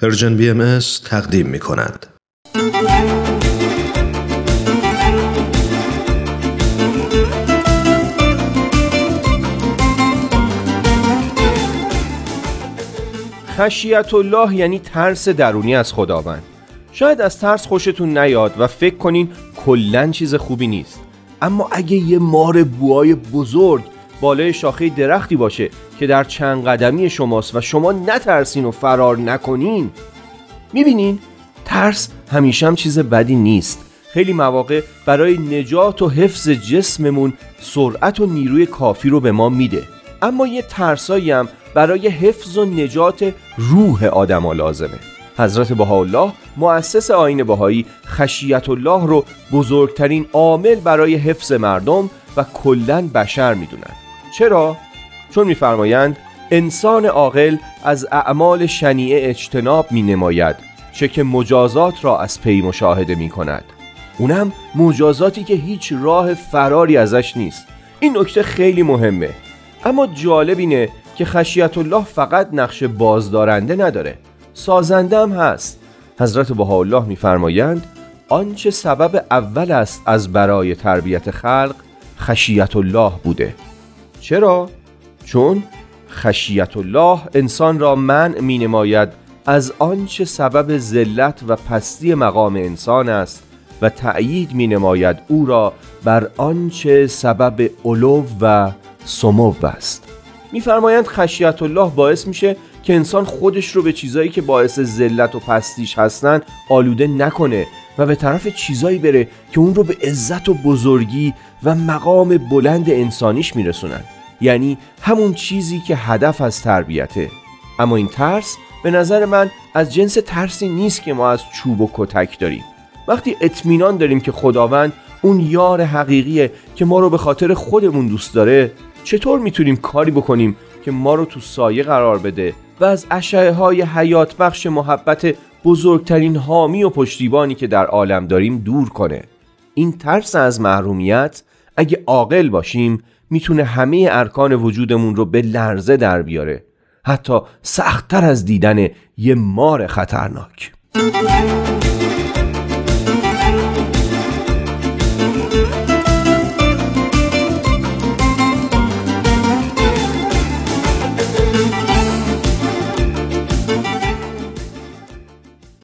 Persian BM تقدیم می کند. خشیت الله یعنی ترس درونی از خداوند شاید از ترس خوشتون نیاد و فکر کنین کلا چیز خوبی نیست اما اگه یه مار بوآی بزرگ بالای شاخه درختی باشه که در چند قدمی شماست و شما نترسین و فرار نکنین. می‌بینین؟ ترس همیشه هم چیز بدی نیست. خیلی مواقع برای نجات و حفظ جسممون سرعت و نیروی کافی رو به ما میده. اما یه ترسایی هم برای حفظ و نجات روح آدم لازمه. حضرت بهاءالله مؤسس آین بهایی خشیت الله رو بزرگترین عامل برای حفظ مردم و کلا بشر می‌دونن. چرا؟ چون میفرمایند انسان عاقل از اعمال شنیعه اجتناب می نماید چه که مجازات را از پی مشاهده می کند اونم مجازاتی که هیچ راه فراری ازش نیست. این نکته خیلی مهمه. اما جالب اینه که خشیت الله فقط نقش بازدارنده نداره. سازنده هم هست. حضرت بهاءالله میفرمایند آنچه سبب اول است از برای تربیت خلق خشیت الله بوده. چرا؟ چون خشیت الله انسان را منع می نماید از آنچه سبب ذلت و پستی مقام انسان است و تأیید می نماید او را بر آنچه سبب علو و سمو است میفرمایند خشیت الله باعث میشه که انسان خودش رو به چیزایی که باعث ذلت و پستیش هستن آلوده نکنه و به طرف چیزایی بره که اون رو به عزت و بزرگی و مقام بلند انسانیش میرسونن. یعنی همون چیزی که هدف از تربیته. اما این ترس به نظر من از جنس ترسی نیست که ما از چوب و کتک داریم. وقتی اطمینان داریم که خداوند اون یار حقیقیه که ما رو به خاطر خودمون دوست داره چطور می‌تونیم کاری بکنیم که ما رو تو سایه قرار بده و از اشعه های حیات بخش محبت بزرگترین حامی و پشتیبانی که در عالم داریم دور کنه. این ترس از محرومیت اگه عاقل باشیم می‌تونه همه ارکان وجودمون رو به لرزه در بیاره. حتی سختتر از دیدن یه مار خطرناک.